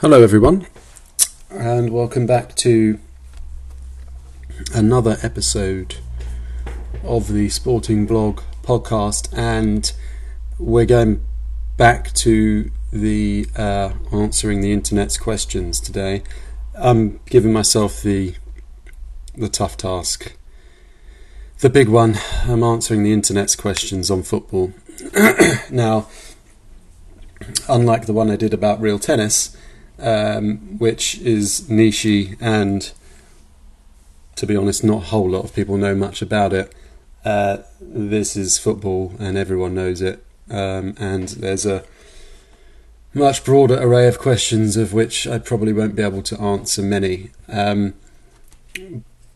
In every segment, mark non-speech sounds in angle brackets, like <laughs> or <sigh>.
Hello, everyone, and welcome back to another episode of the Sporting Blog podcast. And we're going back to the uh, answering the internet's questions today. I'm giving myself the the tough task, the big one. I'm answering the internet's questions on football. <clears throat> now, unlike the one I did about real tennis um, which is niche and, to be honest, not a whole lot of people know much about it. Uh, this is football, and everyone knows it. Um, and there's a much broader array of questions, of which I probably won't be able to answer many. Um,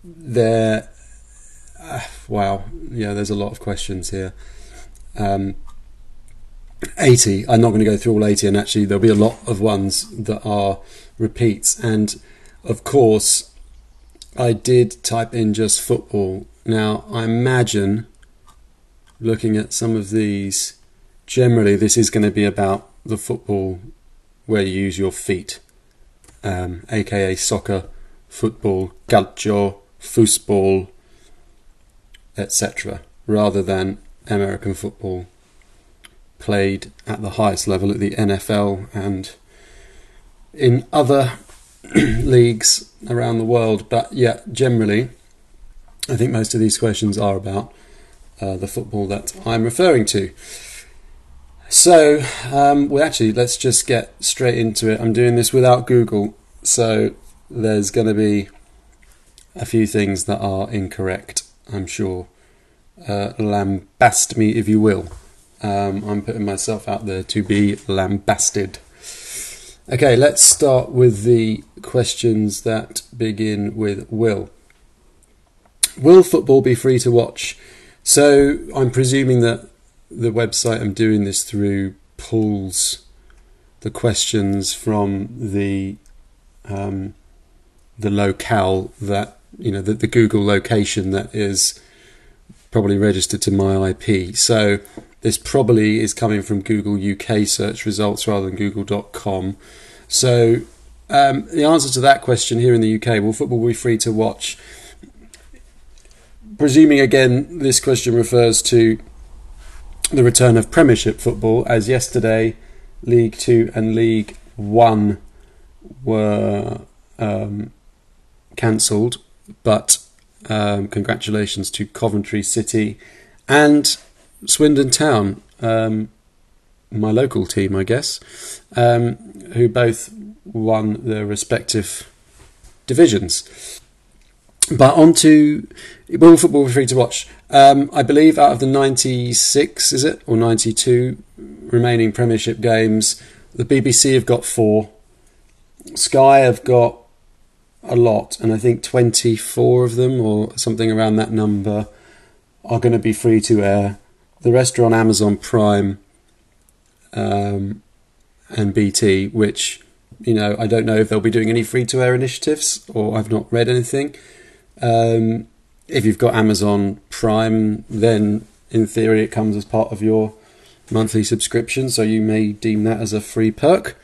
there, uh, wow, yeah, there's a lot of questions here. Um, 80. I'm not going to go through all 80, and actually, there'll be a lot of ones that are repeats. And of course, I did type in just football. Now, I imagine looking at some of these, generally, this is going to be about the football where you use your feet, um, aka soccer, football, calcio, football, etc., rather than American football played at the highest level at the NFL and in other <clears throat> leagues around the world. But yeah, generally, I think most of these questions are about uh, the football that I'm referring to. So, um, well, actually, let's just get straight into it. I'm doing this without Google, so there's going to be a few things that are incorrect, I'm sure. Uh, lambast me if you will. Um, I'm putting myself out there to be lambasted. Okay, let's start with the questions that begin with Will. Will football be free to watch? So I'm presuming that the website I'm doing this through pulls the questions from the um, the locale that you know the, the Google location that is probably registered to my IP. So this probably is coming from Google UK search results rather than google.com. So um, the answer to that question here in the UK, will football be free to watch? Presuming again, this question refers to the return of Premiership football, as yesterday League Two and League One were um, cancelled, but um, congratulations to Coventry City and Swindon Town, um, my local team, I guess, um, who both won their respective divisions. But on to Will Football Free to Watch. Um, I believe out of the 96, is it, or 92 remaining Premiership games, the BBC have got four. Sky have got a lot, and I think 24 of them, or something around that number, are going to be free to air. The rest are on Amazon Prime um, and BT, which you know I don't know if they'll be doing any free to air initiatives, or I've not read anything. Um, if you've got Amazon Prime, then in theory it comes as part of your monthly subscription, so you may deem that as a free perk.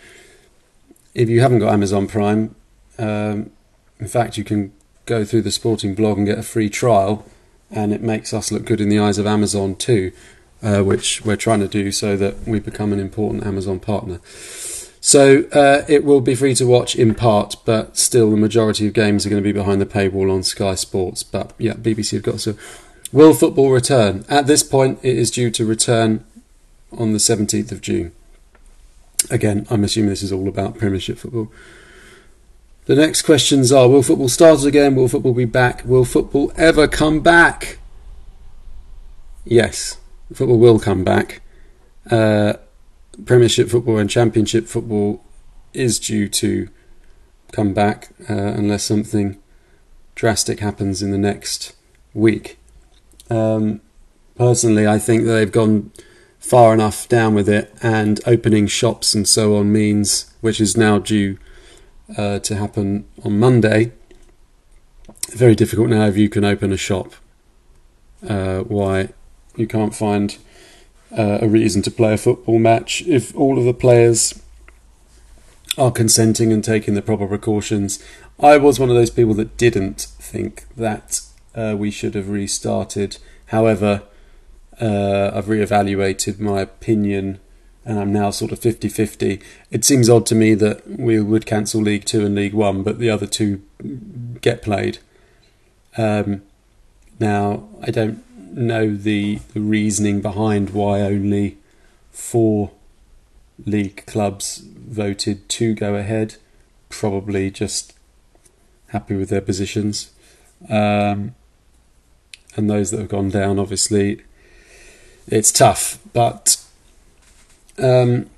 If you haven't got Amazon Prime, um, in fact, you can go through the sporting blog and get a free trial and it makes us look good in the eyes of Amazon too, uh, which we're trying to do so that we become an important Amazon partner. So uh, it will be free to watch in part, but still the majority of games are going to be behind the paywall on Sky Sports. But yeah, BBC have got so. Will football return? At this point, it is due to return on the 17th of June. Again, I'm assuming this is all about Premiership football. The next questions are Will football start again? Will football be back? Will football ever come back? Yes, football will come back. Uh, Premiership football and Championship football is due to come back uh, unless something drastic happens in the next week. Um, personally, I think that they've gone far enough down with it, and opening shops and so on means, which is now due uh, to happen on Monday. Very difficult now if you can open a shop. Uh, why you can't find uh, a reason to play a football match if all of the players are consenting and taking the proper precautions. I was one of those people that didn't think that uh, we should have restarted. However, uh, I've reevaluated my opinion and I'm now sort of 50 50. It seems odd to me that we would cancel League Two and League One, but the other two get played. Um, now, I don't know the, the reasoning behind why only four league clubs voted to go ahead. Probably just happy with their positions. Um, and those that have gone down, obviously, it's tough. But um,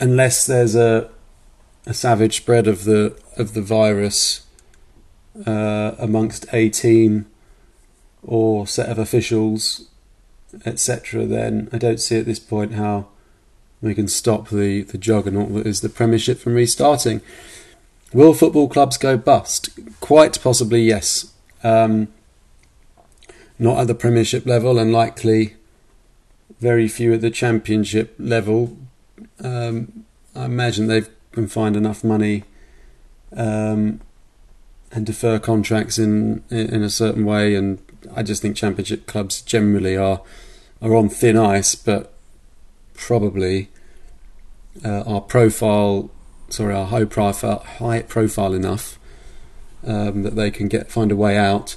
unless there's a a savage spread of the of the virus uh, amongst a team or set of officials, etc., then I don't see at this point how we can stop the, the juggernaut that is the Premiership from restarting. Will football clubs go bust? Quite possibly, yes. Um, not at the Premiership level, and likely very few at the Championship level. Um, I imagine they can find enough money um, and defer contracts in in a certain way, and I just think Championship clubs generally are are on thin ice, but probably uh, our profile, sorry, our high profile, high profile enough um, that they can get find a way out.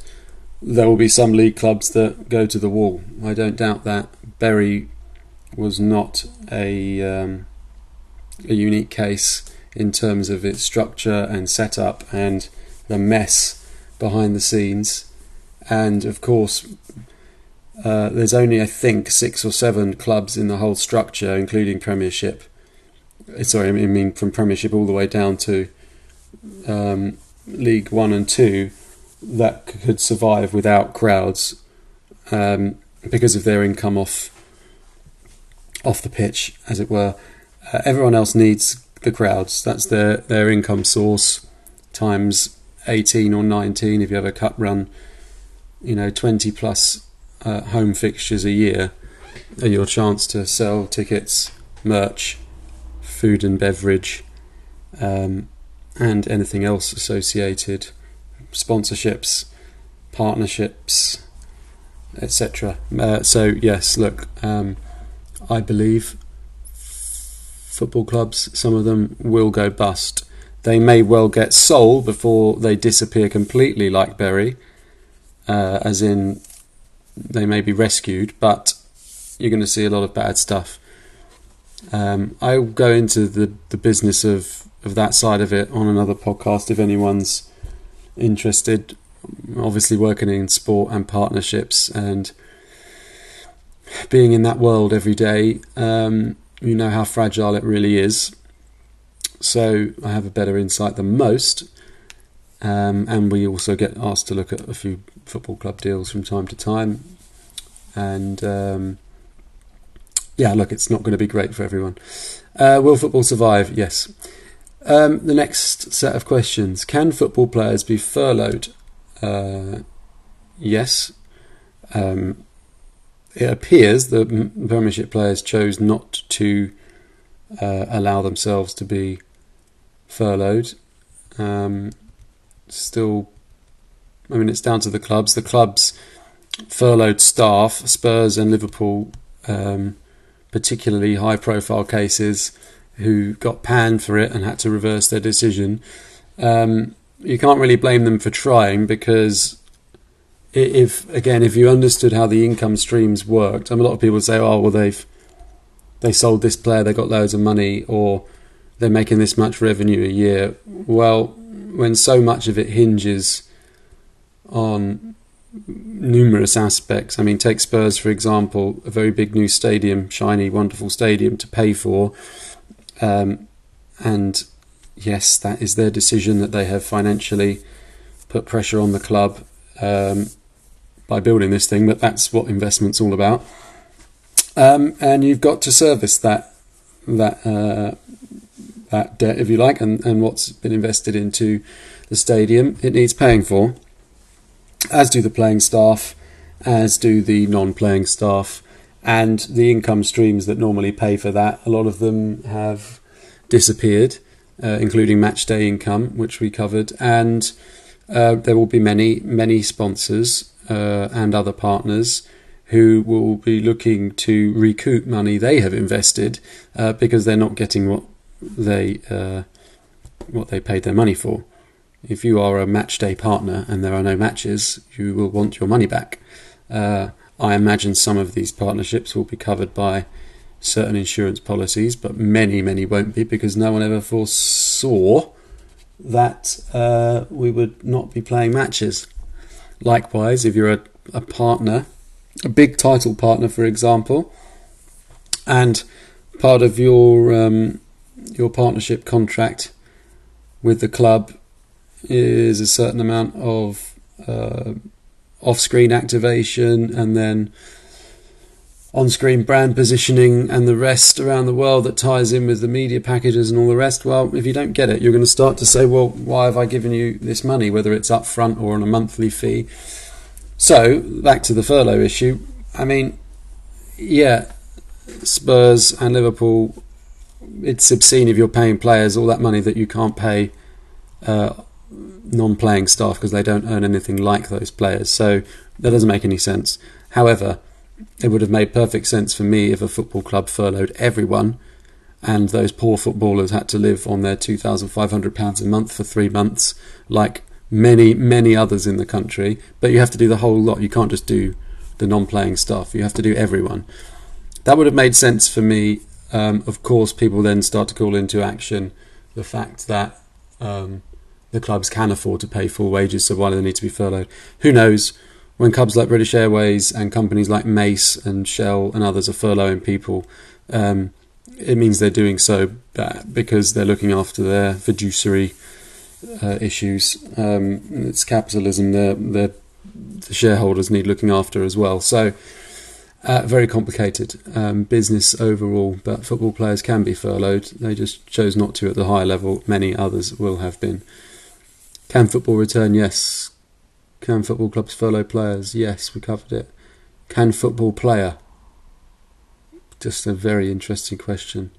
There will be some league clubs that go to the wall. I don't doubt that. Bury was not a um, a unique case in terms of its structure and setup and the mess behind the scenes. And of course, uh, there's only, I think, six or seven clubs in the whole structure, including Premiership. Uh, sorry, I mean from Premiership all the way down to um, League One and Two, that could survive without crowds um, because of their income off off the pitch, as it were. Uh, everyone else needs the crowds. That's their their income source times 18 or 19 if you have a cup run. You know, 20 plus uh, home fixtures a year are your chance to sell tickets, merch, food and beverage, um, and anything else associated, sponsorships, partnerships, etc. Uh, so yes, look, um, I believe football clubs, some of them will go bust. They may well get sold before they disappear completely, like Bury, uh, as in they may be rescued, but you're going to see a lot of bad stuff. Um, I'll go into the, the business of, of that side of it on another podcast if anyone's interested. Obviously, working in sport and partnerships and being in that world every day, um, you know how fragile it really is. So I have a better insight than most. Um, and we also get asked to look at a few football club deals from time to time. And um, yeah, look, it's not going to be great for everyone. Uh, will football survive? Yes. Um, the next set of questions Can football players be furloughed? Uh, yes. Um, it appears that Premiership players chose not to uh, allow themselves to be furloughed. Um, still, I mean, it's down to the clubs. The clubs furloughed staff, Spurs and Liverpool, um, particularly high profile cases who got panned for it and had to reverse their decision. Um, you can't really blame them for trying because if again if you understood how the income streams worked, I mean, a lot of people say, "Oh, well, they've they sold this player, they got loads of money, or they're making this much revenue a year." Well, when so much of it hinges on numerous aspects. I mean, take Spurs for example, a very big new stadium, shiny, wonderful stadium to pay for, um, and yes, that is their decision that they have financially put pressure on the club um, by building this thing. But that's what investment's all about, um, and you've got to service that that uh, that debt, if you like, and, and what's been invested into the stadium. It needs paying for, as do the playing staff, as do the non playing staff, and the income streams that normally pay for that. A lot of them have disappeared, uh, including match day income, which we covered, and uh, there will be many, many sponsors uh, and other partners who will be looking to recoup money they have invested uh, because they're not getting what they uh, what they paid their money for. If you are a match day partner and there are no matches, you will want your money back. Uh, I imagine some of these partnerships will be covered by certain insurance policies, but many, many won't be because no one ever foresaw that uh, we would not be playing matches. Likewise, if you're a, a partner, a big title partner, for example, and part of your um, your partnership contract with the club is a certain amount of uh, off-screen activation and then on-screen brand positioning and the rest around the world that ties in with the media packages and all the rest well if you don't get it you're going to start to say well why have i given you this money whether it's upfront or on a monthly fee so back to the furlough issue i mean yeah spurs and liverpool it's obscene if you're paying players all that money that you can't pay uh, non-playing staff because they don't earn anything like those players. So that doesn't make any sense. However, it would have made perfect sense for me if a football club furloughed everyone and those poor footballers had to live on their £2,500 a month for three months, like many, many others in the country. But you have to do the whole lot. You can't just do the non playing stuff, you have to do everyone. That would have made sense for me. Um, of course, people then start to call into action the fact that um, the clubs can afford to pay full wages, so why do they need to be furloughed? Who knows? When clubs like British Airways and companies like Mace and Shell and others are furloughing people, um, it means they're doing so because they're looking after their fiduciary uh, issues. Um, it's capitalism. They're, they're, the shareholders need looking after as well. So, uh, very complicated um, business overall, but football players can be furloughed. They just chose not to at the higher level. Many others will have been. Can football return? Yes. Can football clubs furlough players? Yes, we covered it. Can football player? Just a very interesting question.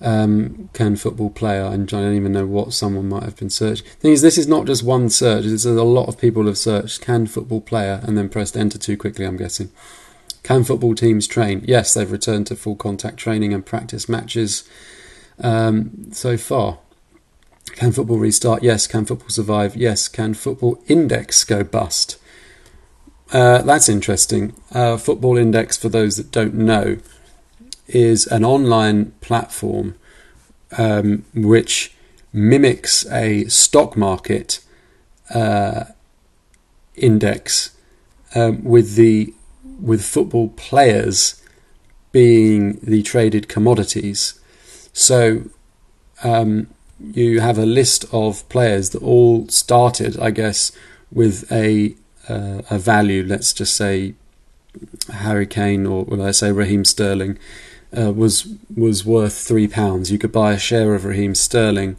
Um, can football player? And I don't even know what someone might have been searching. Thing is, this is not just one search. There's a lot of people have searched "can football player" and then pressed enter too quickly. I'm guessing. Can football teams train? Yes, they've returned to full contact training and practice matches um, so far. Can football restart? Yes. Can football survive? Yes. Can football index go bust? Uh, that's interesting. Uh, football Index, for those that don't know, is an online platform um, which mimics a stock market uh, index um, with the with football players being the traded commodities. So um, you have a list of players that all started, I guess, with a uh, a value. Let's just say Harry Kane or will I say Raheem Sterling uh, was was worth three pounds. You could buy a share of Raheem Sterling,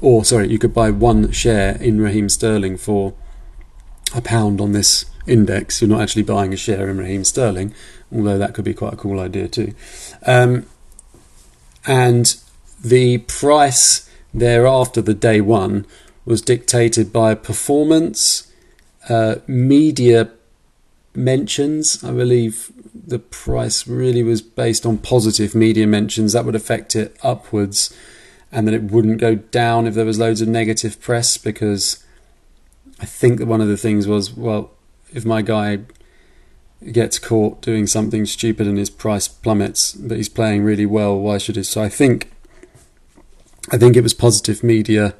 or sorry, you could buy one share in Raheem Sterling for a pound on this index. You're not actually buying a share in Raheem Sterling, although that could be quite a cool idea too. Um, and the price thereafter, the day one, was dictated by performance, uh, media mentions. I believe the price really was based on positive media mentions. That would affect it upwards, and then it wouldn't go down if there was loads of negative press because I think that one of the things was well, if my guy gets caught doing something stupid and his price plummets, but he's playing really well, why should he? So I think I think it was positive media,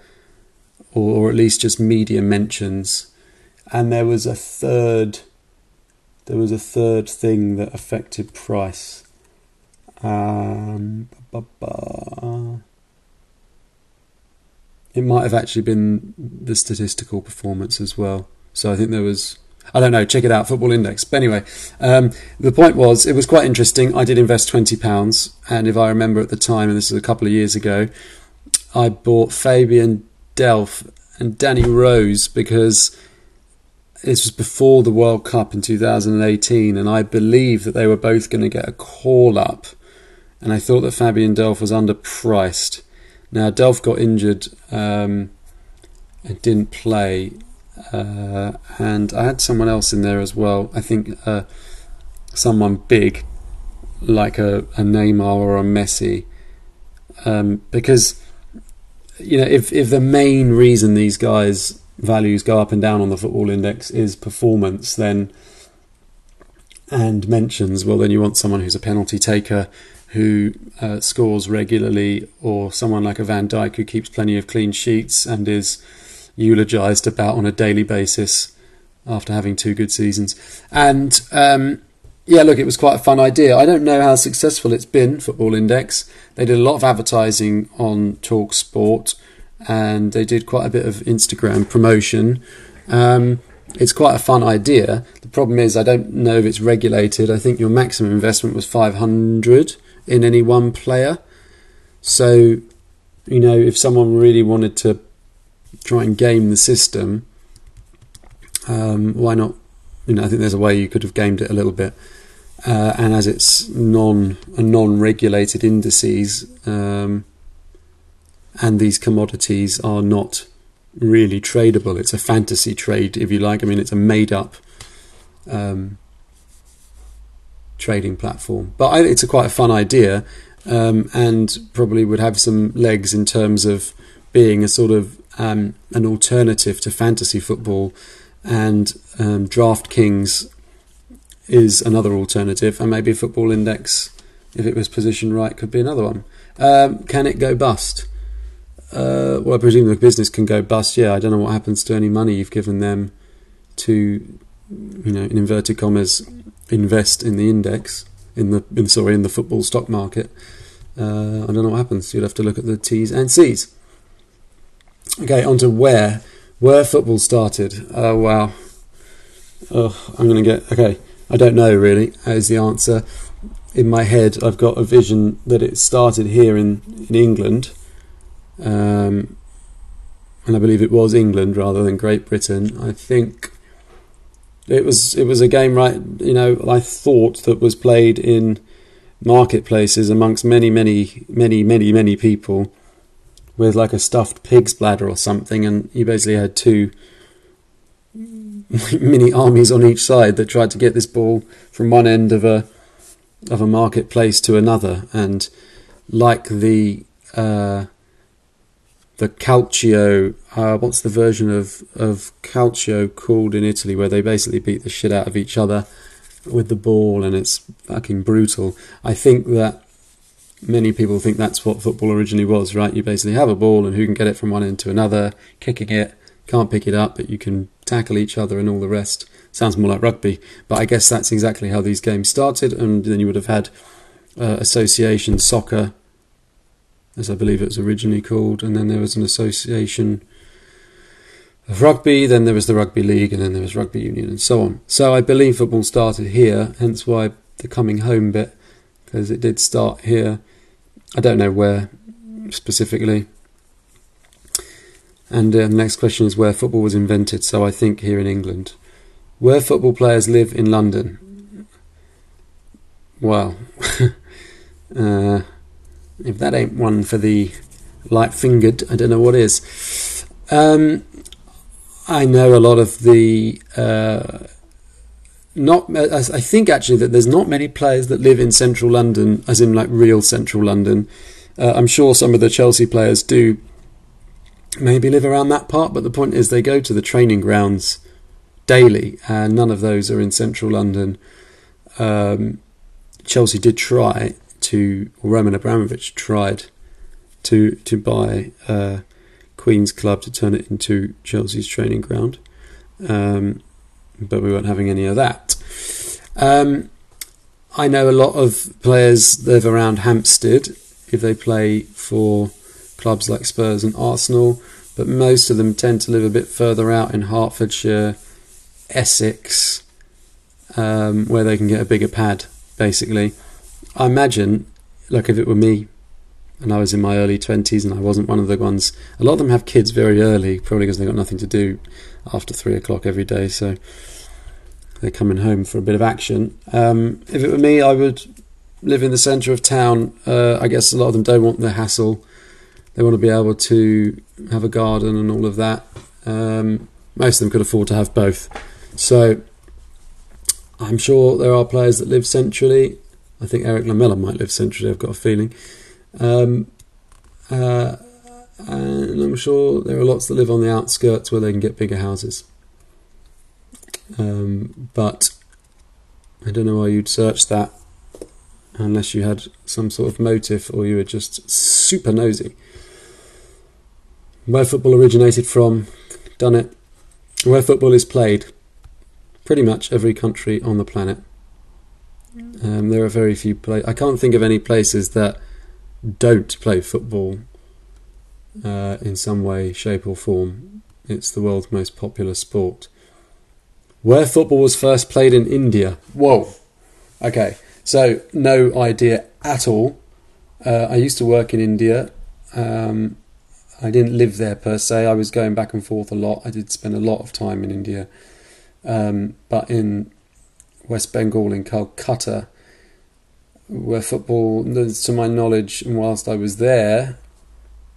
or, or at least just media mentions, and there was a third. There was a third thing that affected price. Um, it might have actually been the statistical performance as well. So I think there was I don't know. Check it out, Football Index. But anyway, um, the point was it was quite interesting. I did invest twenty pounds, and if I remember at the time, and this is a couple of years ago, I bought Fabian Delph and Danny Rose because this was before the World Cup in 2018, and I believed that they were both going to get a call up and I thought that Fabian Delph was underpriced. Now Delph got injured um, and didn't play, uh, and I had someone else in there as well. I think uh, someone big, like a, a Neymar or a Messi, um, because you know if if the main reason these guys values go up and down on the football index is performance, then and mentions, well, then you want someone who's a penalty taker, who uh, scores regularly, or someone like a Van Dijk who keeps plenty of clean sheets and is eulogised about on a daily basis after having two good seasons. And um, yeah, look, it was quite a fun idea. I don't know how successful it's been, Football Index. They did a lot of advertising on Talk Sport and they did quite a bit of Instagram promotion. Um, it's quite a fun idea. The problem is, I don't know if it's regulated. I think your maximum investment was 500 in any one player. So, you know, if someone really wanted to try and game the system, um, why not? You know, I think there's a way you could have gamed it a little bit. Uh, and as it's non a non-regulated indices, um, and these commodities are not really tradable. It's a fantasy trade, if you like. I mean, it's a made-up um, trading platform, but I, it's a quite a fun idea, um, and probably would have some legs in terms of being a sort of um, an alternative to fantasy football, and um, DraftKings is another alternative, and maybe Football Index, if it was positioned right, could be another one. Um, can it go bust? Uh, well, I presume the business can go bust. Yeah, I don't know what happens to any money you've given them to, you know, in inverted commas, invest in the index in the in, sorry in the football stock market. Uh, I don't know what happens. You'd have to look at the T's and C's. Okay, on to where where football started. Oh wow. Oh, I'm gonna get okay. I don't know really. Is the answer in my head? I've got a vision that it started here in in England um, and I believe it was England rather than Great Britain. I think it was it was a game, right? You know, I thought that was played in marketplaces amongst many, many, many, many, many people with like a stuffed pig's bladder or something, and you basically had two <laughs> mini armies on each side that tried to get this ball from one end of a of a marketplace to another, and like the uh, the calcio. Uh, what's the version of of calcio called in Italy, where they basically beat the shit out of each other with the ball, and it's fucking brutal. I think that many people think that's what football originally was, right? You basically have a ball, and who can get it from one end to another, kicking it, can't pick it up, but you can tackle each other and all the rest. Sounds more like rugby, but I guess that's exactly how these games started, and then you would have had uh, association soccer as I believe it was originally called, and then there was an association of rugby, then there was the rugby league, and then there was rugby union, and so on. So I believe football started here, hence why the coming home bit, because it did start here. I don't know where specifically. And uh, the next question is where football was invented. So I think here in England. Where football players live in London? Well, <laughs> uh, if that ain't one for the light fingered, I don't know what is. Um, I know a lot of the. Uh, not, I think actually that there's not many players that live in central London, as in like real central London. Uh, I'm sure some of the Chelsea players do maybe live around that part, but the point is they go to the training grounds daily, and none of those are in central London. Um, Chelsea did try to Roman Abramovich tried to to buy uh, Queen's Club to turn it into Chelsea's training ground, um, but we weren't having any of that. Um, I know a lot of players live around Hampstead if they play for clubs like Spurs and Arsenal, but most of them tend to live a bit further out in Hertfordshire, Essex, um, where they can get a bigger pad, basically. I imagine, like if it were me and I was in my early 20s and I wasn't one of the ones, a lot of them have kids very early, probably because they've got nothing to do after three o'clock every day, so they're coming home for a bit of action. Um, if it were me, I would live in the centre of town. Uh, I guess a lot of them don't want the hassle. They want to be able to have a garden and all of that. Um, most of them could afford to have both. So I'm sure there are players that live centrally. I think Erik Lamela might live centrally. I've got a feeling. Um, uh, and I'm sure there are lots that live on the outskirts where they can get bigger houses. Um, but I don't know why you'd search that unless you had some sort of motive or you were just super nosy. Where football originated from, done it. Where football is played, pretty much every country on the planet. Um, there are very few places. I can't think of any places that don't play football uh, in some way, shape, or form. It's the world's most popular sport. Where football was first played in India. Whoa. Okay, so no idea at all. Uh, I used to work in India. Um, I didn't live there per se. I was going back and forth a lot. I did spend a lot of time in India. Um, but in West Bengal, in Calcutta, where football, to my knowledge, and whilst I was there,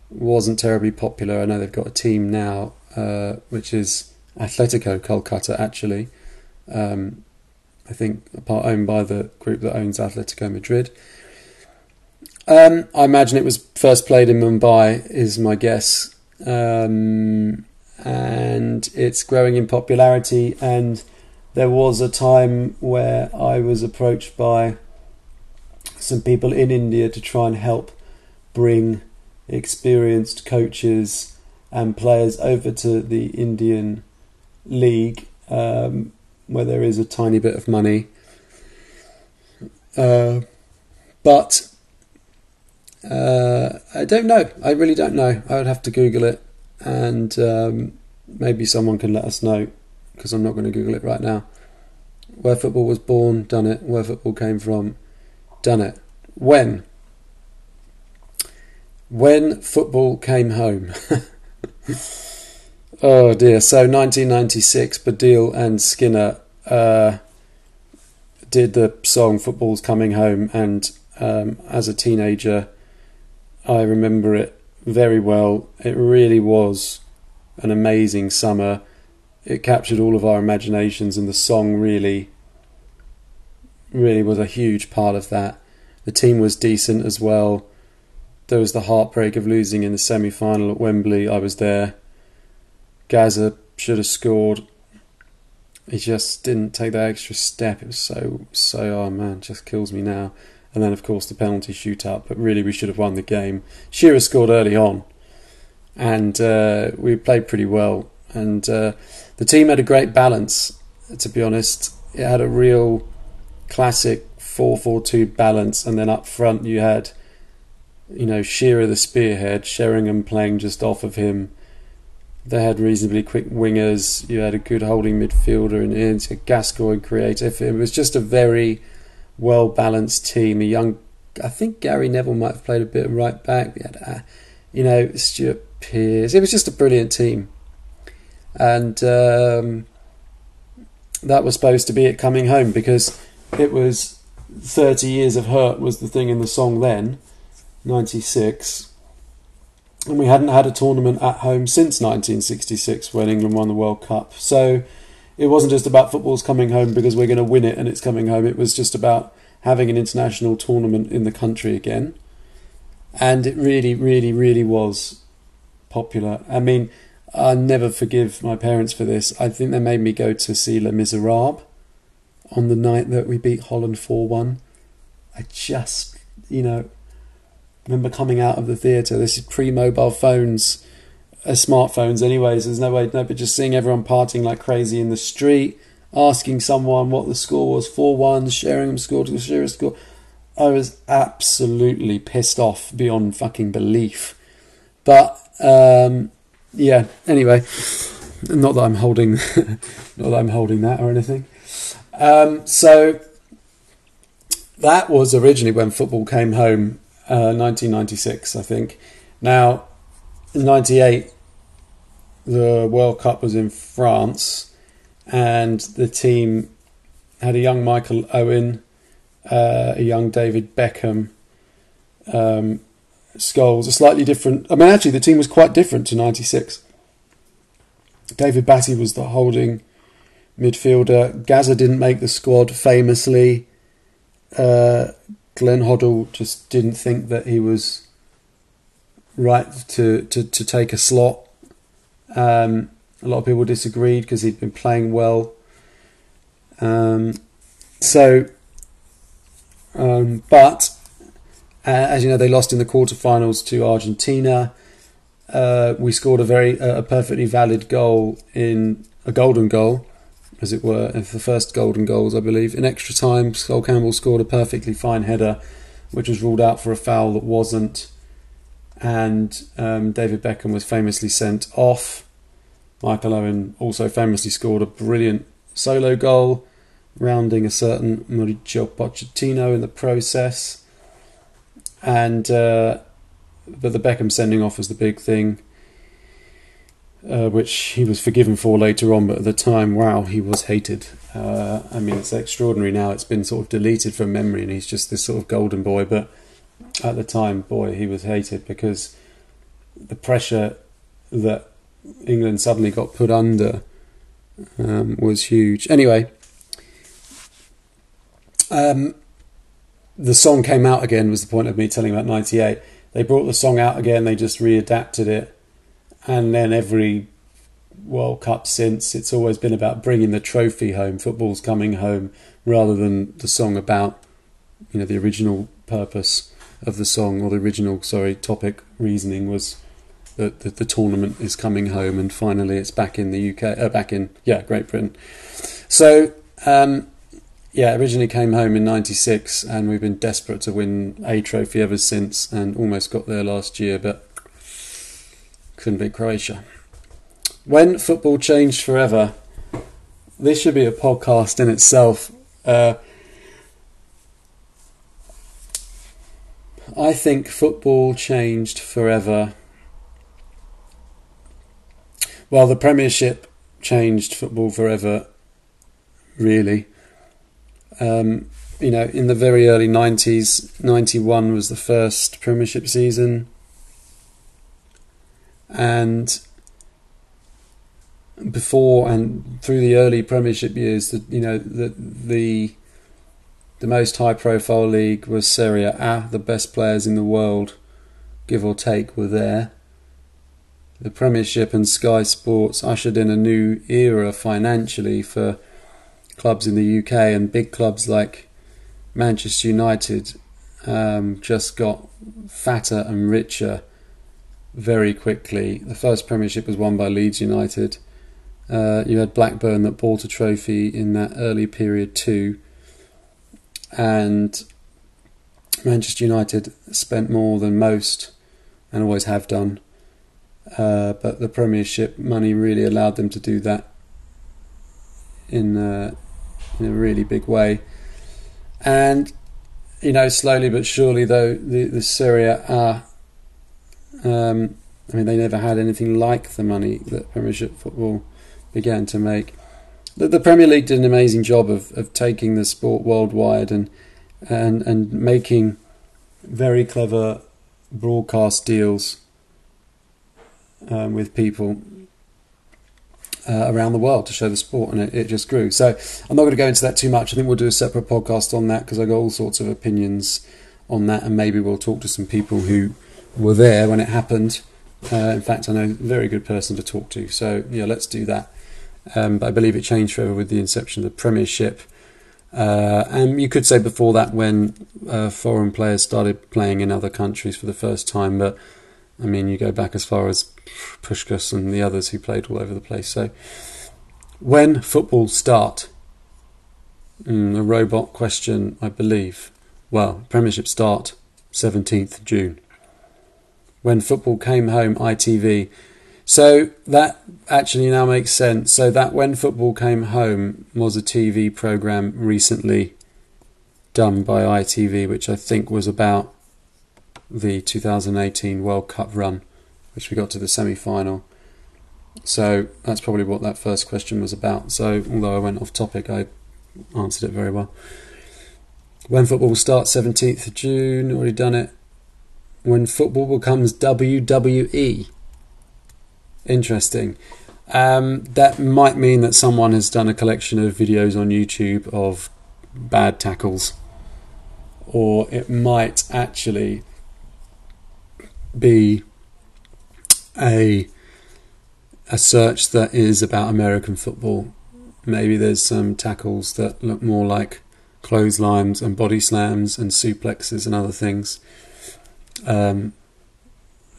wasn't terribly popular. I know they've got a team now, uh, which is Atletico Kolkata, actually. Um, I think part owned by the group that owns Atletico Madrid. Um, I imagine it was first played in Mumbai, is my guess. Um, and it's growing in popularity. And there was a time where I was approached by some people in India to try and help bring experienced coaches and players over to the Indian league, um, where there is a tiny bit of money. Uh, but uh, I don't know. I really don't know. I would have to Google it, and um, maybe someone can let us know because I'm not going to Google it right now. Where football was born, done it. Where football came from, done it. When? When football came home. <laughs> oh dear. So 1996, Baddiel and Skinner uh, did the song Football's Coming Home, and um, as a teenager, I remember it very well. It really was an amazing summer. It captured all of our imaginations, and the song really, really was a huge part of that. The team was decent as well. There was the heartbreak of losing in the semi final at Wembley. I was there. Gazza should have scored. He just didn't take that extra step. It was so, so, oh man, just kills me now. And then, of course, the penalty shootout. But really, we should have won the game. Shearer scored early on. And uh, we played pretty well. And uh, the team had a great balance, to be honest. It had a real classic 4 4 2 balance. And then up front, you had, you know, Shearer the spearhead, Sheringham playing just off of him. They had reasonably quick wingers. You had a good holding midfielder and Gascoigne creative. It was just a very well balanced team. A young, I think Gary Neville might have played a bit right back. We had, uh, you know, Stuart Pearce. It was just a brilliant team, and um, that was supposed to be it coming home because it was 30 years of hurt was the thing in the song then, 96. And we hadn't had a tournament at home since 1966 when England won the World Cup. So it wasn't just about football's coming home because we're going to win it and it's coming home. It was just about having an international tournament in the country again. And it really, really, really was popular. I mean, I'll never forgive my parents for this. I think they made me go to see Les Miserables on the night that we beat Holland 4 1. I just, you know, remember coming out of the theatre. This is pre mobile phones, uh, smartphones, anyways. There's no way, no, but just seeing everyone partying like crazy in the street, asking someone what the score was 4 1, Sheringham scored to Shearer score. I was absolutely pissed off beyond fucking belief. But, um, yeah, anyway, not that I'm holding, <laughs> not that I'm holding that or anything. Um, so that was originally when football came home, uh, 1996, I think. Now, 98, the World Cup was in France, and the team had a young Michael Owen, uh, a young David Beckham. Um, Scholes, a slightly different. I mean, actually, the team was quite different to '96. David Batty was the holding midfielder. Gazza didn't make the squad famously. Uh, Glenn Hoddle just didn't think that he was right to, to, to take a slot. Um, a lot of people disagreed because he'd been playing well. Um, so, um, but uh, as you know, they lost in the quarterfinals to Argentina. Uh, we scored a very uh, a perfectly valid goal in a golden goal, as it were, the first golden goals, I believe. In extra time, Sol Campbell scored a perfectly fine header, which was ruled out for a foul that wasn't. And um, David Beckham was famously sent off. Michael Owen also famously scored a brilliant solo goal, rounding a certain Mauricio Pochettino in the process. And uh, but the Beckham sending off was the big thing, uh, which he was forgiven for later on. But at the time, wow, he was hated. Uh, I mean, it's extraordinary now. It's been sort of deleted from memory, and he's just this sort of golden boy. But at the time, boy, he was hated because the pressure that England suddenly got put under um, was huge. Anyway, um, the song came out again. Was the point of me telling about '98? They brought the song out again. They just readapted it, and then every World Cup since, it's always been about bringing the trophy home. Football's coming home, rather than the song about you know the original purpose of the song or the original sorry topic reasoning was that the, the, tournament is coming home and finally it's back in the UK uh, back in yeah Great Britain. So um, yeah originally came home in 96 and we've been desperate to win a trophy ever since and almost got there last year but couldn't beat Croatia. When football changed forever this should be a podcast in itself. Uh, I think football changed forever. Well, the Premiership changed football forever, really. Um, you know, in the very early 90s, 91 was the first Premiership season. And before and through the early Premiership years, the, you know, the, the the most high profile league was Serie A. The best players in the world, give or take, were there. The Premiership and Sky Sports ushered in a new era financially for clubs in the UK, and big clubs like Manchester United um, just got fatter and richer very quickly. The first Premiership was won by Leeds United. Uh, you had Blackburn that bought a trophy in that early period too and Manchester United spent more than most and always have done. Uh, but the Premiership money really allowed them to do that in a, in a really big way. And you know, slowly but surely, though the the Serie A, um, I mean, they never had anything like the money that Premiership football began to make the, the Premier League did an amazing job of, of taking the sport worldwide and and and making very clever broadcast deals um, with people uh, around the world to show the sport, and it, it, just grew. So I'm not going to go into that too much. I think we'll do a separate podcast on that because I got all sorts of opinions on that, and maybe we'll talk to some people who were there when it happened. Uh, in fact, I know a very good person to talk to. So yeah, let's do that. Um, but I believe it changed forever with the inception of the Premiership. Uh, and you could say before that when uh, foreign players started playing in other countries for the first time, but I mean, you go back as far as Puskas and the others who played all over the place. So, when football start? Mm, a robot question, I believe. Well, Premiership start 17th June. When football came home, ITV so that actually now makes sense. So that when football came home was a TV program recently done by ITV, which I think was about the 2018 World Cup run, which we got to the semi-final. So that's probably what that first question was about. So although I went off topic, I answered it very well. When football will start, 17th of June, already done it. When football becomes WWE. Interesting. Um, that might mean that someone has done a collection of videos on YouTube of bad tackles, or it might actually be a a search that is about American football. Maybe there's some tackles that look more like clotheslines and body slams and suplexes and other things. Um,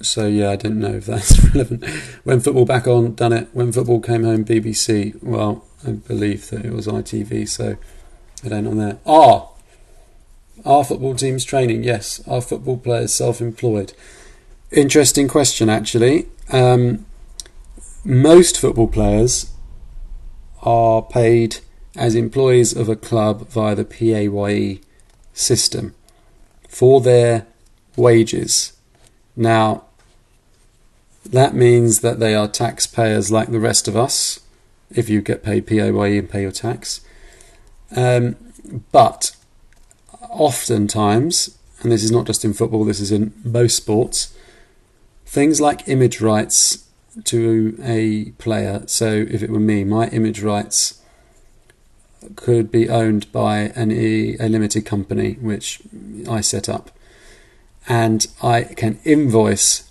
so yeah, I didn't know if that's <laughs> relevant. When football back on, done it. When football came home, BBC. Well, I believe that it was ITV, so I don't know there. Ah, our football team's training. Yes, our football players self-employed. Interesting question, actually. Um, most football players are paid as employees of a club via the PAYE system for their wages. Now, that means that they are taxpayers like the rest of us, if you get paid PAYE and pay your tax. Um, but oftentimes, and this is not just in football, this is in most sports, things like image rights to a player. So if it were me, my image rights could be owned by an e, a limited company which I set up, and I can invoice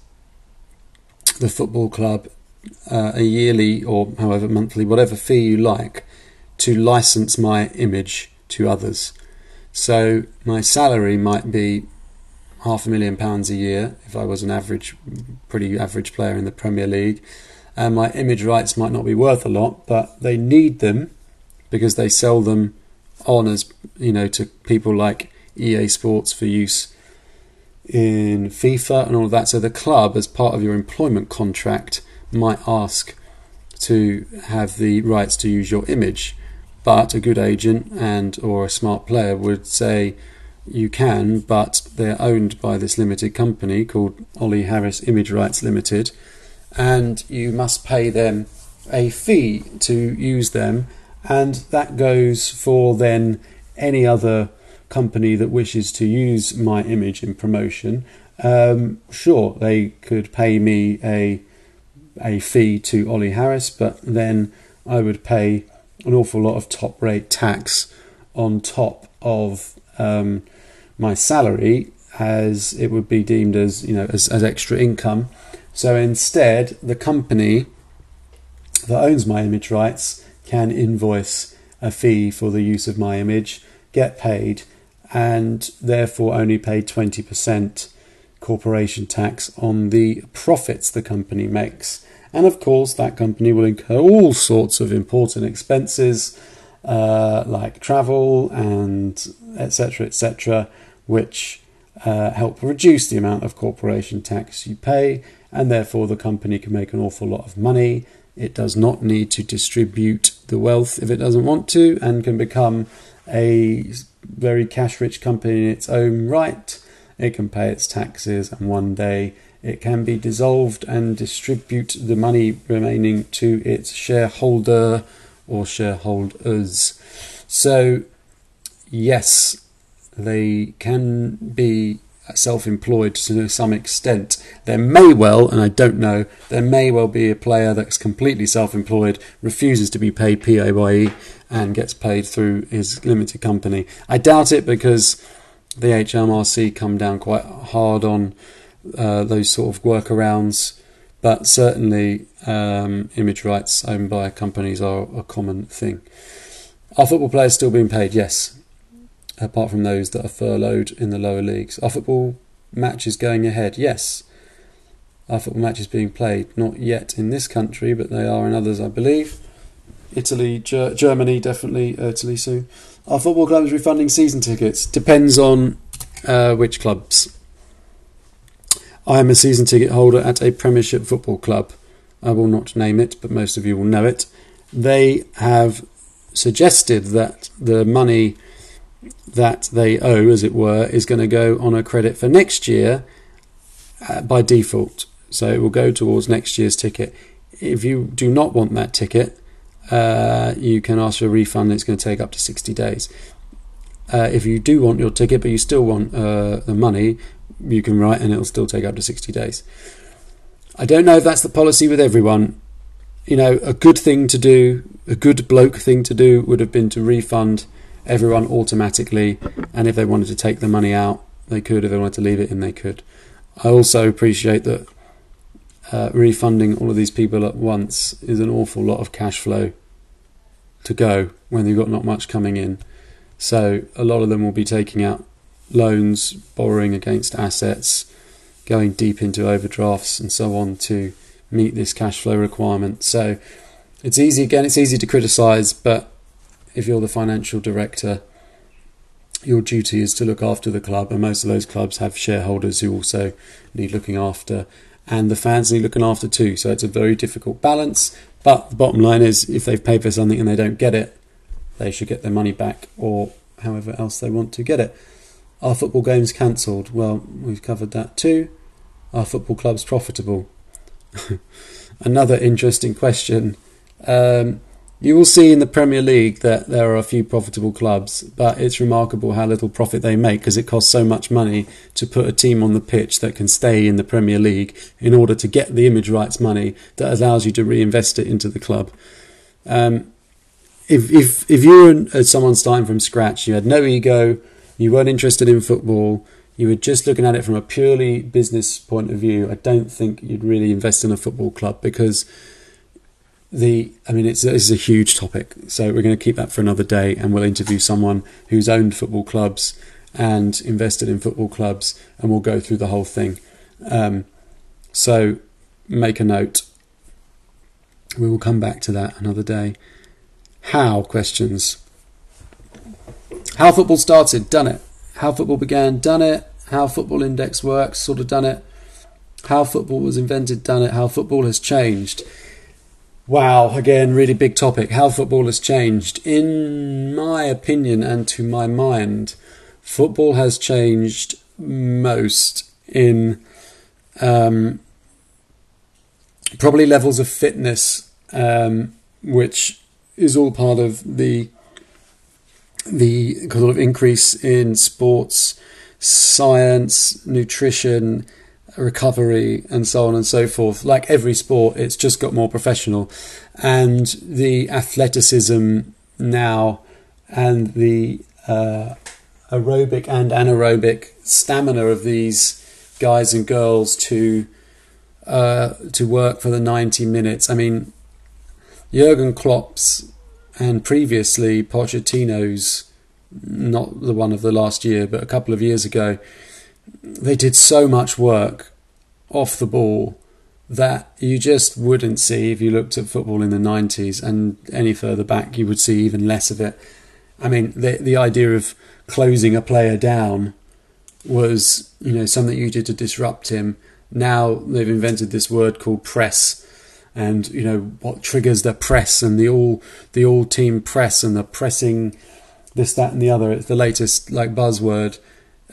the football club uh, a yearly or however monthly, whatever fee you like, to license my image to others. So my salary might be half a million pounds a year if I was an average, pretty average player in the Premier League. And my image rights might not be worth a lot, but they need them because they sell them on as you know to people like EA Sports for use in FIFA and all of that. So the club, as part of your employment contract, might ask to have the rights to use your image. But a good agent and or a smart player would say you can, but they're owned by this limited company called Oli Harris Image Rights Limited, and you must pay them a fee to use them, and that goes for then any other company that wishes to use my image in promotion. Um, sure, they could pay me a a fee to Oli Harris, but then I would pay an awful lot of top rate tax on top of um, my salary as it would be deemed as you know as, as extra income. So instead, the company that owns my image rights can invoice a fee for the use of my image, get paid, and therefore only pay 20% corporation tax on the profits the company makes. And of course, that company will incur all sorts of important expenses uh, like travel and etc. etc which uh, help reduce the amount of corporation tax you pay, and therefore the company can make an awful lot of money. It does not need to distribute the wealth if it doesn't want to, and can become a very cash rich company in its own right. It can pay its taxes, and one day it can be dissolved and distribute the money remaining to its shareholder or shareholders. So, yes, they can be self-employed to some extent. There may well, and I don't know, there may well be a player that's completely self-employed, refuses to be paid PAYE, and gets paid through his limited company. I doubt it because the HMRC come down quite hard on uh, those sort of workarounds. But certainly, um, image rights owned by companies are a common thing. Are football players still being paid? Yes, apart from those that are furloughed in the lower leagues. Are football matches going ahead? Yes. Are football matches being played? Not yet in this country, but they are in others, I believe. Italy, Ger- Germany, definitely Italy soon. Are football clubs refunding season tickets? Depends on uh, which clubs. I am a season ticket holder at a Premiership football club. I will not name it, but most of you will know it. They have suggested that the money that they owe, as it were, is going to go on a credit for next year uh, by default. So it will go towards next year's ticket. If you do not want that ticket, uh, you can ask for a refund. It's going to take up to 60 days. Uh, if you do want your ticket, but you still want uh, the money, you can write, and it'll still take up to sixty days. I don't know if that's the policy with everyone. You know, a good thing to do, a good bloke thing to do, would have been to refund everyone automatically, and if they wanted to take the money out, they could. If they wanted to leave it in, they could. I also appreciate that uh, refunding all of these people at once is an awful lot of cash flow to go when you've got not much coming in. So a lot of them will be taking out loans, borrowing against assets, going deep into overdrafts and so on to meet this cash flow requirement. So it's easy again, it's easy to criticize, but if you're the financial director, your duty is to look after the club, and most of those clubs have shareholders who also need looking after, and the fans need looking after too. So it's a very difficult balance. But the bottom line is, if they've paid for something and they don't get it, they should get their money back, or however else they want to get it. Are football games cancelled? Well, we've covered that too. Are football clubs profitable? <laughs> Another interesting question. Um, you will see in the Premier League that there are a few profitable clubs, but it's remarkable how little profit they make because it costs so much money to put a team on the pitch that can stay in the Premier League in order to get the image rights money that allows you to reinvest it into the club. Um, if if if you were someone starting from scratch, you had no ego, you weren't interested in football, you were just looking at it from a purely business point of view, I don't think you'd really invest in a football club because the I mean it's it's a huge topic. So we're going to keep that for another day, and we'll interview someone who's owned football clubs and invested in football clubs, and we'll go through the whole thing. Um, so make a note. We will come back to that another day. How questions? How football started, done it. How football began, done it. How football index works, sort of done it. How football was invented, done it. How football has changed Wow, again, really big topic. How football has changed. In my opinion and to my mind, football has changed most in um, probably levels of fitness, um, which is all part of the the sort of increase in sports science, nutrition, recovery and so on and so forth. Like every sport, it's just got more professional, and the athleticism now and the uh, aerobic and anaerobic stamina of these guys and girls to uh, to work for the ninety minutes. I mean, Jurgen Klopp's and previously Pochettino's, not the one of the last year, but a couple of years ago they did so much work off the ball that you just wouldn't see if you looked at football in the 90s and any further back you would see even less of it. I mean the the idea of closing a player down was you know something you did to disrupt him. Now they've invented this word called press and you know what triggers the press and the all the all team press and the pressing this that and the other. It's the latest like buzzword.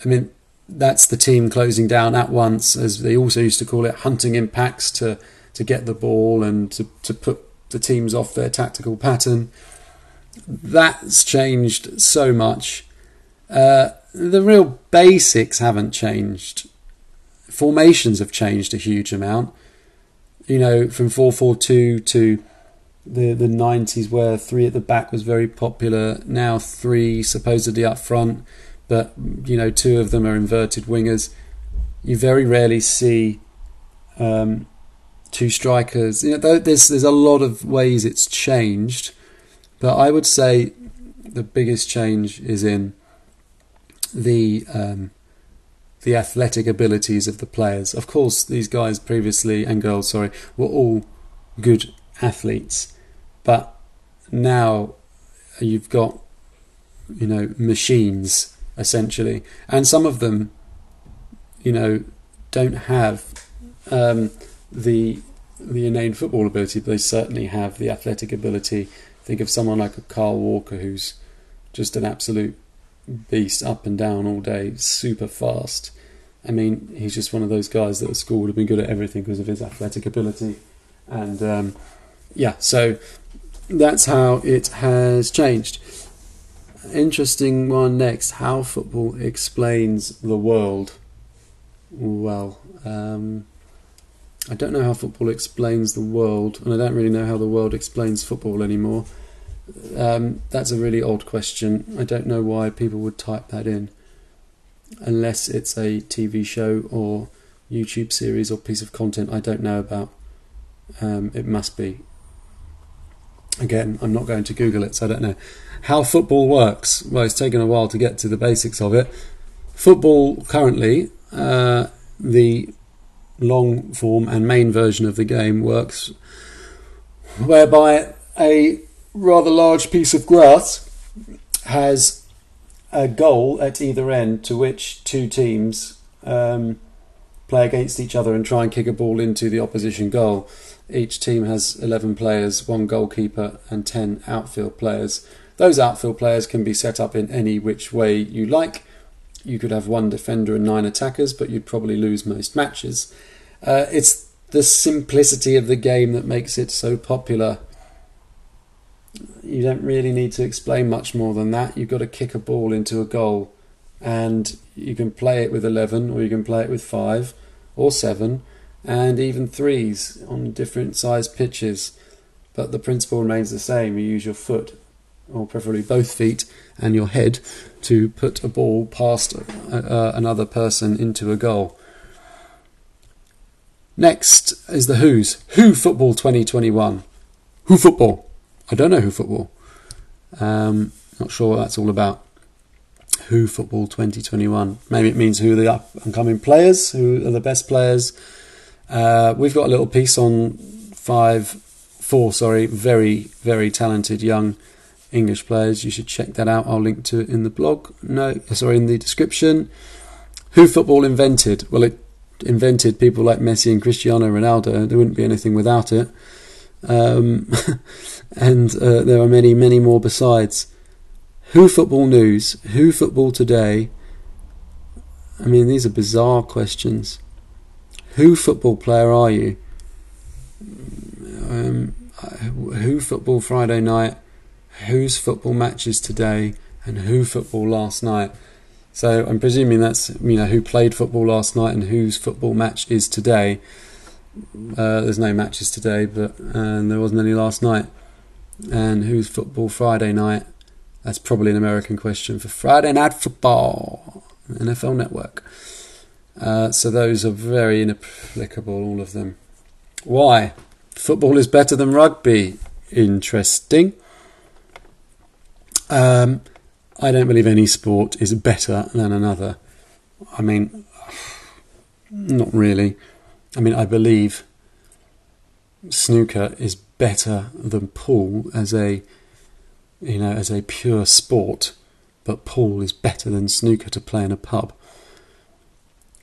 I mean that's the team closing down at once, as they also used to call it, hunting in packs to, to get the ball and to, to put the teams off their tactical pattern. That's changed so much. Uh, the real basics haven't changed. Formations have changed a huge amount. You know, from 4 4 2 to the, the 90s, where three at the back was very popular, now three supposedly up front but you know two of them are inverted wingers. You very rarely see um, two strikers. You know, there's there's a lot of ways it's changed, but I would say the biggest change is in the um, the athletic abilities of the players. Of course, these guys previously and girls, sorry, were all good athletes, but now you've got you know machines essentially. And some of them, you know, don't have um, the the innate football ability, but they certainly have the athletic ability. Think of someone like a Kyle Walker, who's just an absolute beast, up and down all day, super fast. I mean, he's just one of those guys that at school would have been good at everything because of his athletic ability. And um, yeah, so that's how it has changed. Interesting one next. How football explains the world. Well, um, I don't know how football explains the world, and I don't really know how the world explains football anymore. Um, that's a really odd question. I don't know why people would type that in, unless it's a TV show or YouTube series or piece of content I don't know about. Um, it must be. Again, I'm not going to Google it, so I don't know. How football works? Well, it's taken a while to get to the basics of it. Football currently, uh, the long form and main version of the game works whereby a rather large piece of grass has a goal at either end to which two teams um, play against each other and try and kick a ball into the opposition goal. Each team has 11 players, one goalkeeper, and 10 outfield players. Those outfield players can be set up in any which way you like. You could have one defender and nine attackers, but you'd probably lose most matches. Uh, it's the simplicity of the game that makes it so popular. You don't really need to explain much more than that. You've got to kick a ball into a goal, and you can play it with 11 or you can play it with 5 or 7 and even threes on different sized pitches. But the principle remains the same. You use your foot, or preferably both feet, and your head to put a ball past uh, uh, another person into a goal. Next is the Who's. Who Football 2021. Who Football? I don't know Who Football. Um, not sure what that's all about. Who Football 2021. Maybe it means who are the up and coming players, who are the best players. Uh, we've got a little piece on five, four, sorry, very, very talented young English players. You should check that out. I'll link to it in the blog. No, sorry, in the description. Who football invented? Well, it invented people like Messi and Cristiano Ronaldo. There wouldn't be anything without it. Um, <laughs> and uh, there are many, many more besides. Who Football News, Who Football Today. I mean, these are bizarre questions. Who football player are you? Um, who football Friday night? Whose football matches today? And who football last night? So I'm presuming that's you know who played football last night and whose football match is today. Uh, there's no matches today, but and there wasn't any last night. And who's football Friday night? That's probably an American question for Friday Night Football, NFL Network. Uh, so those are very inapplicable, all of them. Why? Football is better than rugby. Interesting. Um, I don't believe any sport is better than another. I mean, not really. I mean, I believe snooker is better than pool as a you know, as a pure sport, but pool is better than snooker to play in a pub.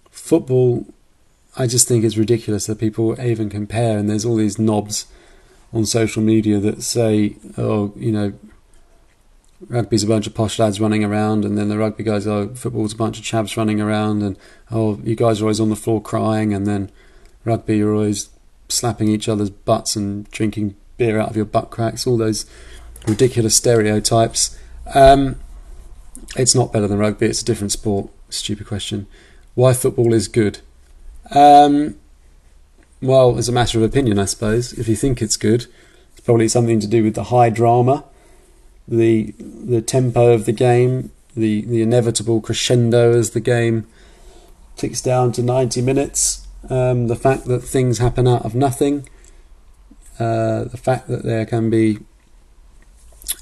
Football, I just think it's ridiculous that people even compare, and there's all these knobs on social media that say, oh, you know, rugby's a bunch of posh lads running around, and then the rugby guys, oh, football's a bunch of chavs running around, and oh, you guys are always on the floor crying, and then rugby, you're always slapping each other's butts and drinking beer out of your butt cracks, all those ridiculous stereotypes. Um, it's not better than rugby. It's a different sport. Stupid question. Why football is good? Um, well, as a matter of opinion, I suppose. If you think it's good, it's probably something to do with the high drama, the the tempo of the game, the the inevitable crescendo as the game ticks down to ninety minutes. Um, the fact that things happen out of nothing. Uh, the fact that there can be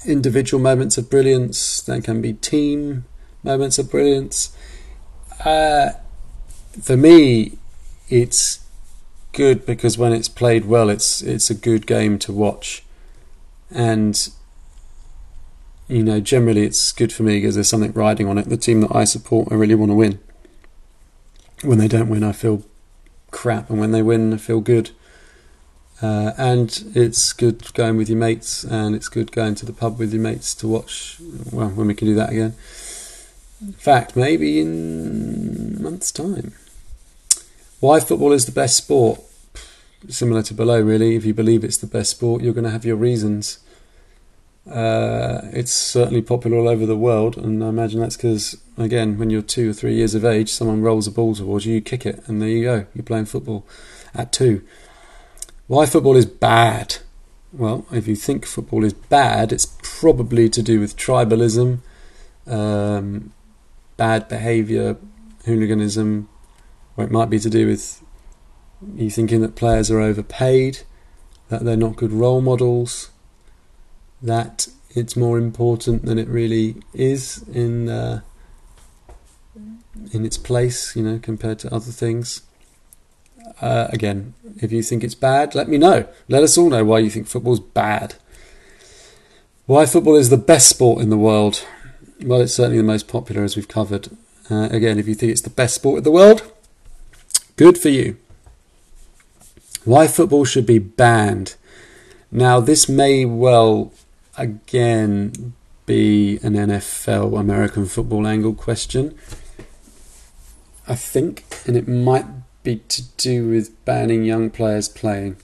individual moments of brilliance, there can be team moments of brilliance. Uh, for me, it's good because when it's played well, it's it's a good game to watch, and you know generally it's good for me because there's something riding on it. The team that I support, I really want to win. When they don't win, I feel crap, and when they win, I feel good. Uh, and it's good going with your mates, and it's good going to the pub with your mates to watch. Well, when we can do that again. In fact, maybe in month's time. Why football is the best sport? Similar to below, really. If you believe it's the best sport, you're going to have your reasons. Uh, it's certainly popular all over the world, and I imagine that's because, again, when you're two or three years of age, someone rolls a ball towards you, you kick it, and there you go. You're playing football at two. Why football is bad? Well, if you think football is bad, it's probably to do with tribalism, um, bad behaviour, hooliganism, or it might be to do with you thinking that players are overpaid, that they're not good role models, that it's more important than it really is in uh, in its place, you know, compared to other things. Uh, again, if you think it's bad, let me know. Let us all know why you think football's bad. Why football is the best sport in the world. Well, it's certainly the most popular, as we've covered. Uh, again, if you think it's the best sport in the world, good for you. Why football should be banned. Now, this may well again be an NFL American football angle question. I think, and it might be to do with banning young players playing.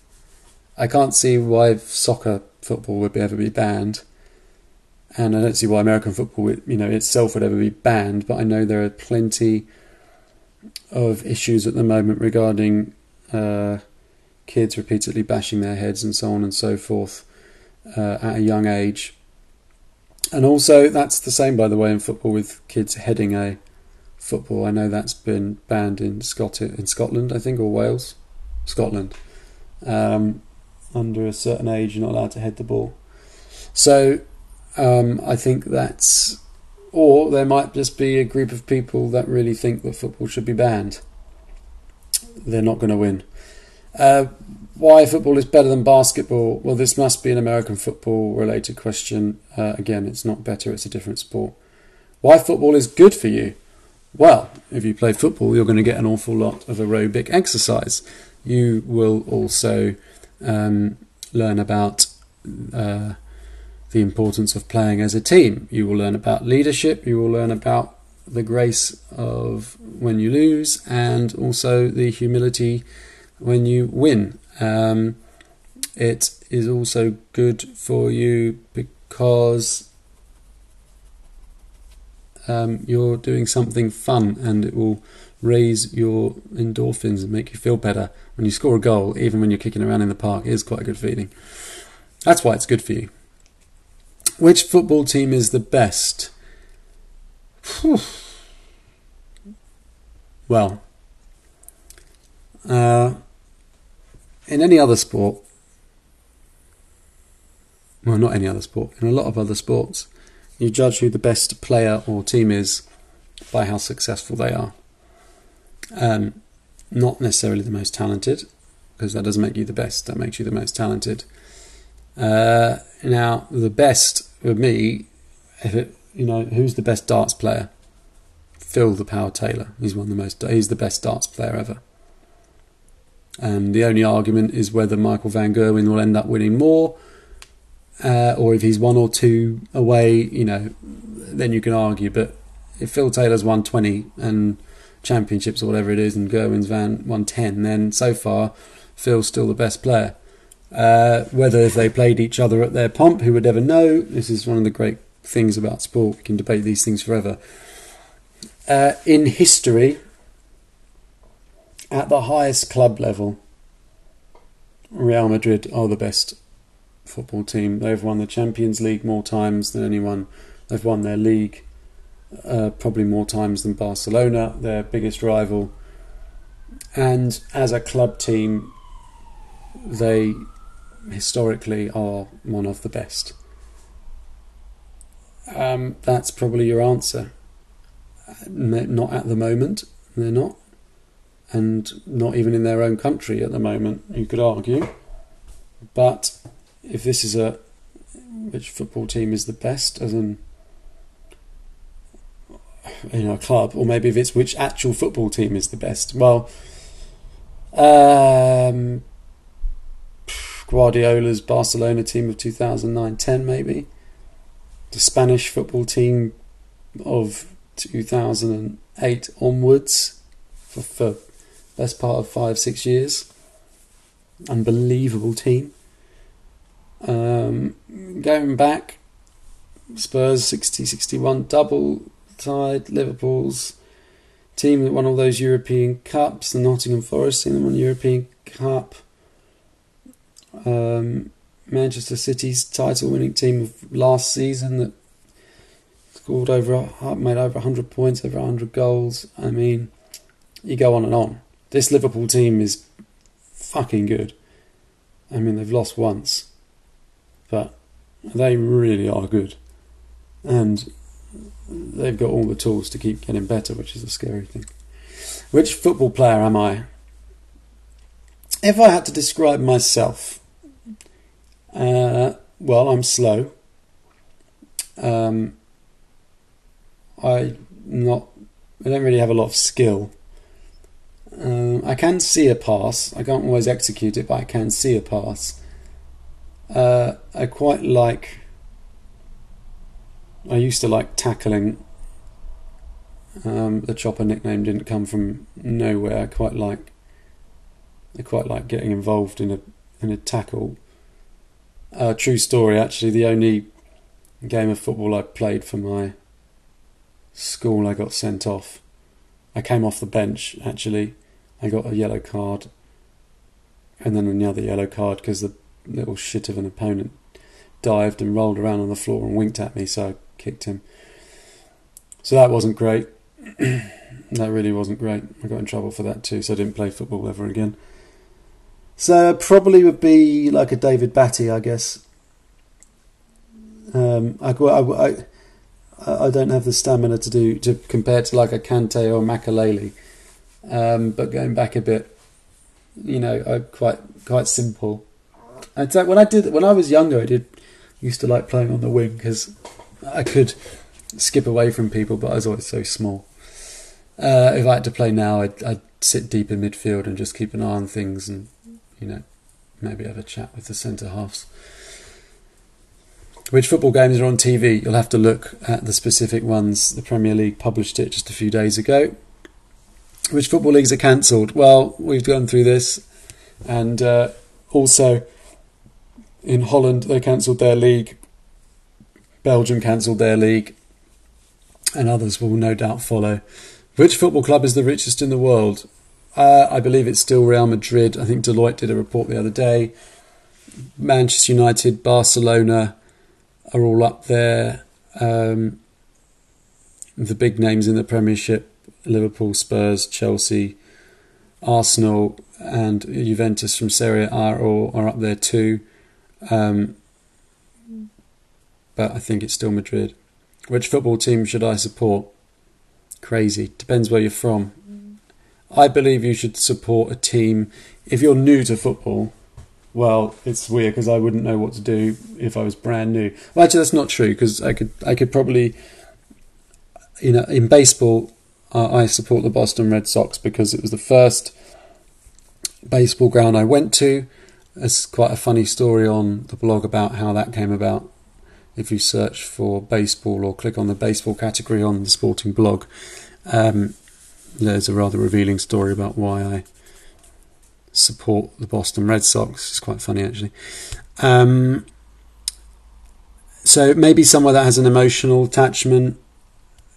I can't see why soccer football would ever be banned, and I don't see why American football, you know, itself would ever be banned. But I know there are plenty of issues at the moment regarding uh, kids repeatedly bashing their heads and so on and so forth uh, at a young age. And also, that's the same, by the way, in football with kids heading a football. I know that's been banned in Scot- in Scotland, I think, or Wales, Scotland. Um, under a certain age, you're not allowed to head the ball. So, um, I think that's, or there might just be a group of people that really think that football should be banned. They're not going to win. Uh, why football is better than basketball? Well, this must be an American football related question. Uh, again, it's not better, it's a different sport. Why football is good for you? Well, if you play football, you're going to get an awful lot of aerobic exercise. You will also um, learn about uh, the importance of playing as a team. You will learn about leadership. You will learn about the grace of when you lose and also the humility when you win. Um, it is also good for you because um, you're doing something fun and it will raise your endorphins and make you feel better. When you score a goal, even when you're kicking around in the park, it is quite a good feeling. That's why it's good for you. Which football team is the best? Whew. Well, uh, in any other sport, well, not any other sport, in a lot of other sports, you judge who the best player or team is by how successful they are. Um, not necessarily the most talented, because that doesn't make you the best, that makes you the most talented. Uh, now, the best for me, if it, you know, who's the best darts player? Phil the Power Taylor. He's one of the most. He's the best darts player ever. And the only argument is whether Michael Van Gerwen will end up winning more, uh, or if he's one or two away, you know, then you can argue. But if Phil Taylor's won 20 and championships or whatever it is, and Gerwen's van won 10, then so far Phil's still the best player. Uh, whether if they played each other at their pomp, who would ever know? This is one of the great things about sport. We can debate these things forever. Uh, in history, at the highest club level, Real Madrid are the best football team. They've won the Champions League more times than anyone. They've won their league uh, probably more times than Barcelona, their biggest rival. And as a club team, they historically are one of the best. Um, that's probably your answer. Not at the moment, they're not and not even in their own country at the moment, you could argue. But if this is a which football team is the best, as in know, a club, or maybe if it's which actual football team is the best. Well, um, Guardiola's Barcelona team of 2009-10 maybe. The Spanish football team of 2008 onwards for, for best part of five, six years. Unbelievable team. Um, going back, Spurs 60 61 double tied. Liverpool's team that won all those European Cups. The Nottingham Forest team that won European Cup. Um, Manchester City's title winning team of last season that scored over, made over 100 points, over 100 goals. I mean, you go on and on. This Liverpool team is fucking good. I mean, they've lost once, but they really are good. And they've got all the tools to keep getting better, which is a scary thing. Which football player am I? If I had to describe myself, uh, well, I'm slow. Um, I not. I don't really have a lot of skill. Um, I can see a pass. I can't always execute it, but I can see a pass. Uh, I quite like. I used to like tackling. Um, the chopper nickname didn't come from nowhere. I quite like. I quite like getting involved in a in a tackle. Uh, true story, actually. The only game of football I played for my school, I got sent off. I came off the bench actually. I got a yellow card, and then another yellow card because the little shit of an opponent dived and rolled around on the floor and winked at me, so I kicked him. So that wasn't great. <clears throat> that really wasn't great. I got in trouble for that too, so I didn't play football ever again. So I probably would be like a David Batty, I guess. Um, I, I, I, I don't have the stamina to do to compare to like a Kante or Makelele. Um, but going back a bit, you know, I quite quite simple. In fact, when I did when I was younger, I did used to like playing on the wing because I could skip away from people, but I was always so small. Uh, if I had to play now, I'd, I'd sit deep in midfield and just keep an eye on things, and you know, maybe have a chat with the centre halves. Which football games are on TV? You'll have to look at the specific ones. The Premier League published it just a few days ago. Which football leagues are cancelled? Well, we've gone through this, and uh, also in Holland they cancelled their league. Belgium cancelled their league, and others will no doubt follow. Which football club is the richest in the world? Uh, I believe it's still Real Madrid. I think Deloitte did a report the other day. Manchester United, Barcelona, are all up there. Um, the big names in the Premiership Liverpool, Spurs, Chelsea, Arsenal, and Juventus from Serie A are, all, are up there too. Um, but I think it's still Madrid. Which football team should I support? Crazy. Depends where you're from. I believe you should support a team. If you're new to football, well, it's weird because I wouldn't know what to do if I was brand new. Well, actually, that's not true because I could I could probably, you know, in baseball, uh, I support the Boston Red Sox because it was the first baseball ground I went to. There's quite a funny story on the blog about how that came about. If you search for baseball or click on the baseball category on the sporting blog, um, there's a rather revealing story about why I support the Boston Red Sox. It's quite funny actually. Um, so maybe somewhere that has an emotional attachment.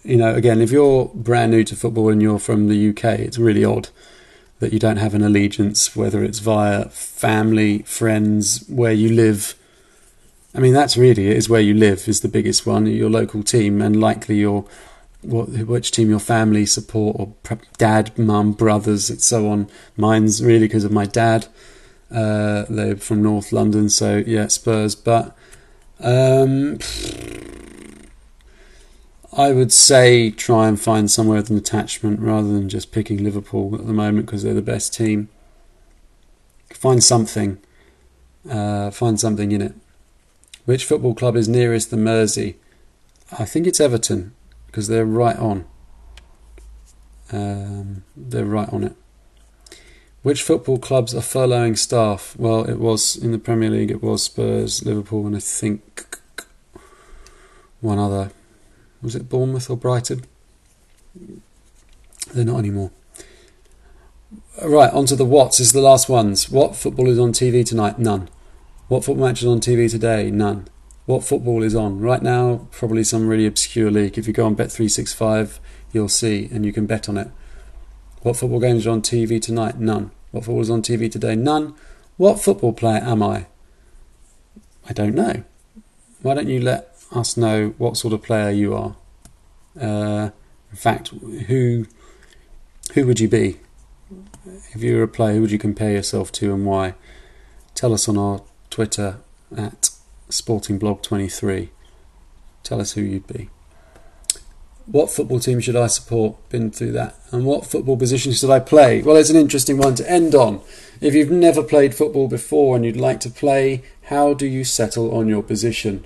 You know, again, if you're brand new to football and you're from the UK, it's really odd that you don't have an allegiance, whether it's via family, friends, where you live. I mean, that's really it, is where you live is the biggest one, your local team, and likely your what, which team your family support, or dad, mum, brothers, and so on. Mine's really because of my dad. Uh, they're from North London, so yeah, Spurs. But um, I would say try and find somewhere with an attachment rather than just picking Liverpool at the moment because they're the best team. Find something. Uh, find something in it. Which football club is nearest the Mersey? I think it's Everton because they're right on. Um, they're right on it. Which football clubs are furloughing staff? Well, it was in the Premier League. It was Spurs, Liverpool, and I think one other. Was it Bournemouth or Brighton? They're not anymore. Right, on to the what's is the last ones. What football is on TV tonight? None. What football match is on TV today? None. What football is on. Right now, probably some really obscure league. If you go on Bet365, you'll see and you can bet on it. What football games are on TV tonight? None. What football is on TV today? None. What football player am I? I don't know. Why don't you let us know what sort of player you are? Uh, in fact, who who would you be? If you were a player, who would you compare yourself to and why? Tell us on our Twitter at sportingblog23. Tell us who you'd be. What football team should I support? Been through that. And what football position should I play? Well, it's an interesting one to end on. If you've never played football before and you'd like to play, how do you settle on your position?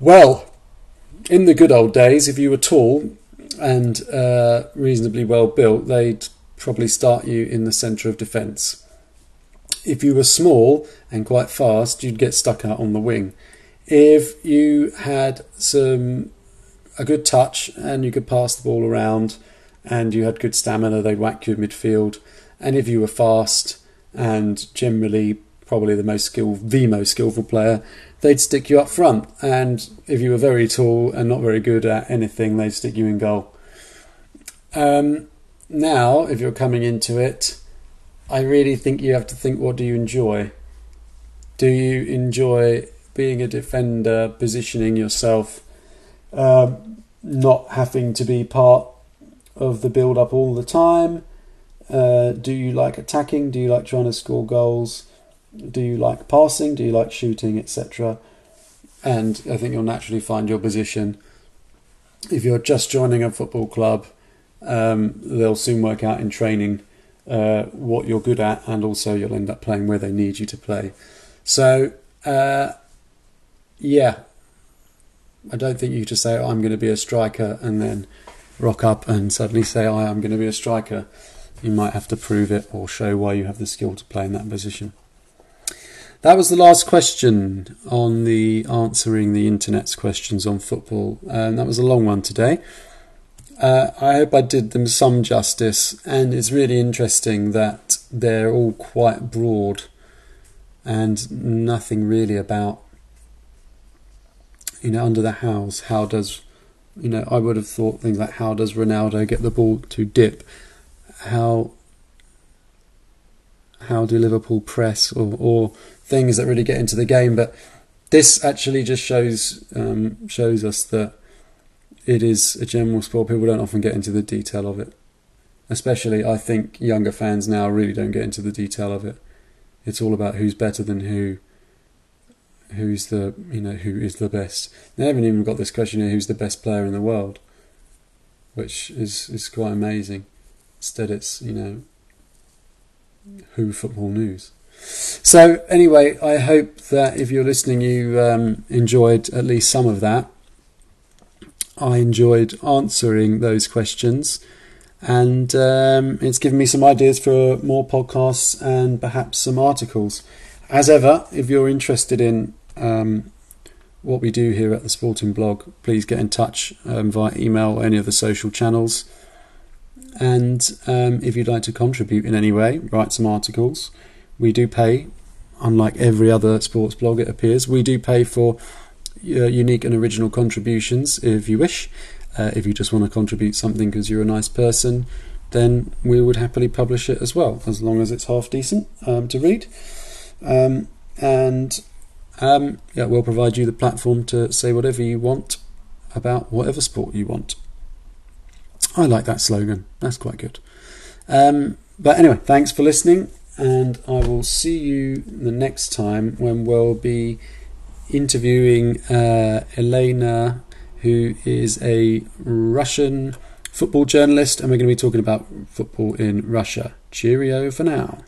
Well, in the good old days, if you were tall and uh, reasonably well built, they'd probably start you in the centre of defence. If you were small and quite fast, you'd get stuck out on the wing. If you had some a good touch and you could pass the ball around and you had good stamina, they'd whack you in midfield. And if you were fast and generally probably the most skilled, the most skillful player, they'd stick you up front. And if you were very tall and not very good at anything, they'd stick you in goal. Um, now, if you're coming into it, I really think you have to think what do you enjoy? Do you enjoy being a defender, positioning yourself, um, not having to be part of the build up all the time? Uh, do you like attacking? Do you like trying to score goals? Do you like passing? Do you like shooting, etc.? And I think you'll naturally find your position. If you're just joining a football club, um, they'll soon work out in training uh, what you're good at, and also you'll end up playing where they need you to play. So, uh, yeah, I don't think you just say, oh, I'm going to be a striker, and then rock up and suddenly say, oh, I'm going to be a striker. You might have to prove it or show why you have the skill to play in that position. That was the last question on the answering the internet's questions on football. and that was a long one today. Uh, I hope I did them some justice, and it's really interesting that they're all quite broad and nothing really about, you know, under the house. How does, you know, I would have thought things like how does Ronaldo get the ball to dip? How how do Liverpool press or, or things that really get into the game? But this actually just shows um, shows us that it is a general sport. People don't often get into the detail of it. Especially, I think younger fans now really don't get into the detail of it. It's all about who's better than who. Who's the you know who is the best? They haven't even got this question here: who's the best player in the world? Which is is quite amazing. Instead, it's you know who football news. So anyway, I hope that if you're listening, you um, enjoyed at least some of that. I enjoyed answering those questions, and um, it's given me some ideas for more podcasts and perhaps some articles. As ever, if you're interested in um, what we do here at the Sporting Blog, please get in touch um, via email or any of the social channels. And um, if you'd like to contribute in any way, write some articles. We do pay, unlike every other sports blog, it appears, we do pay for unique and original contributions if you wish. Uh, if you just want to contribute something because you're a nice person, then we would happily publish it as well, as long as it's half decent um, to read. Um, and um, yeah, we'll provide you the platform to say whatever you want about whatever sport you want. I like that slogan. That's quite good. Um, but anyway, thanks for listening, and I will see you the next time when we'll be interviewing uh, Elena, who is a Russian football journalist, and we're going to be talking about football in Russia. Cheerio for now.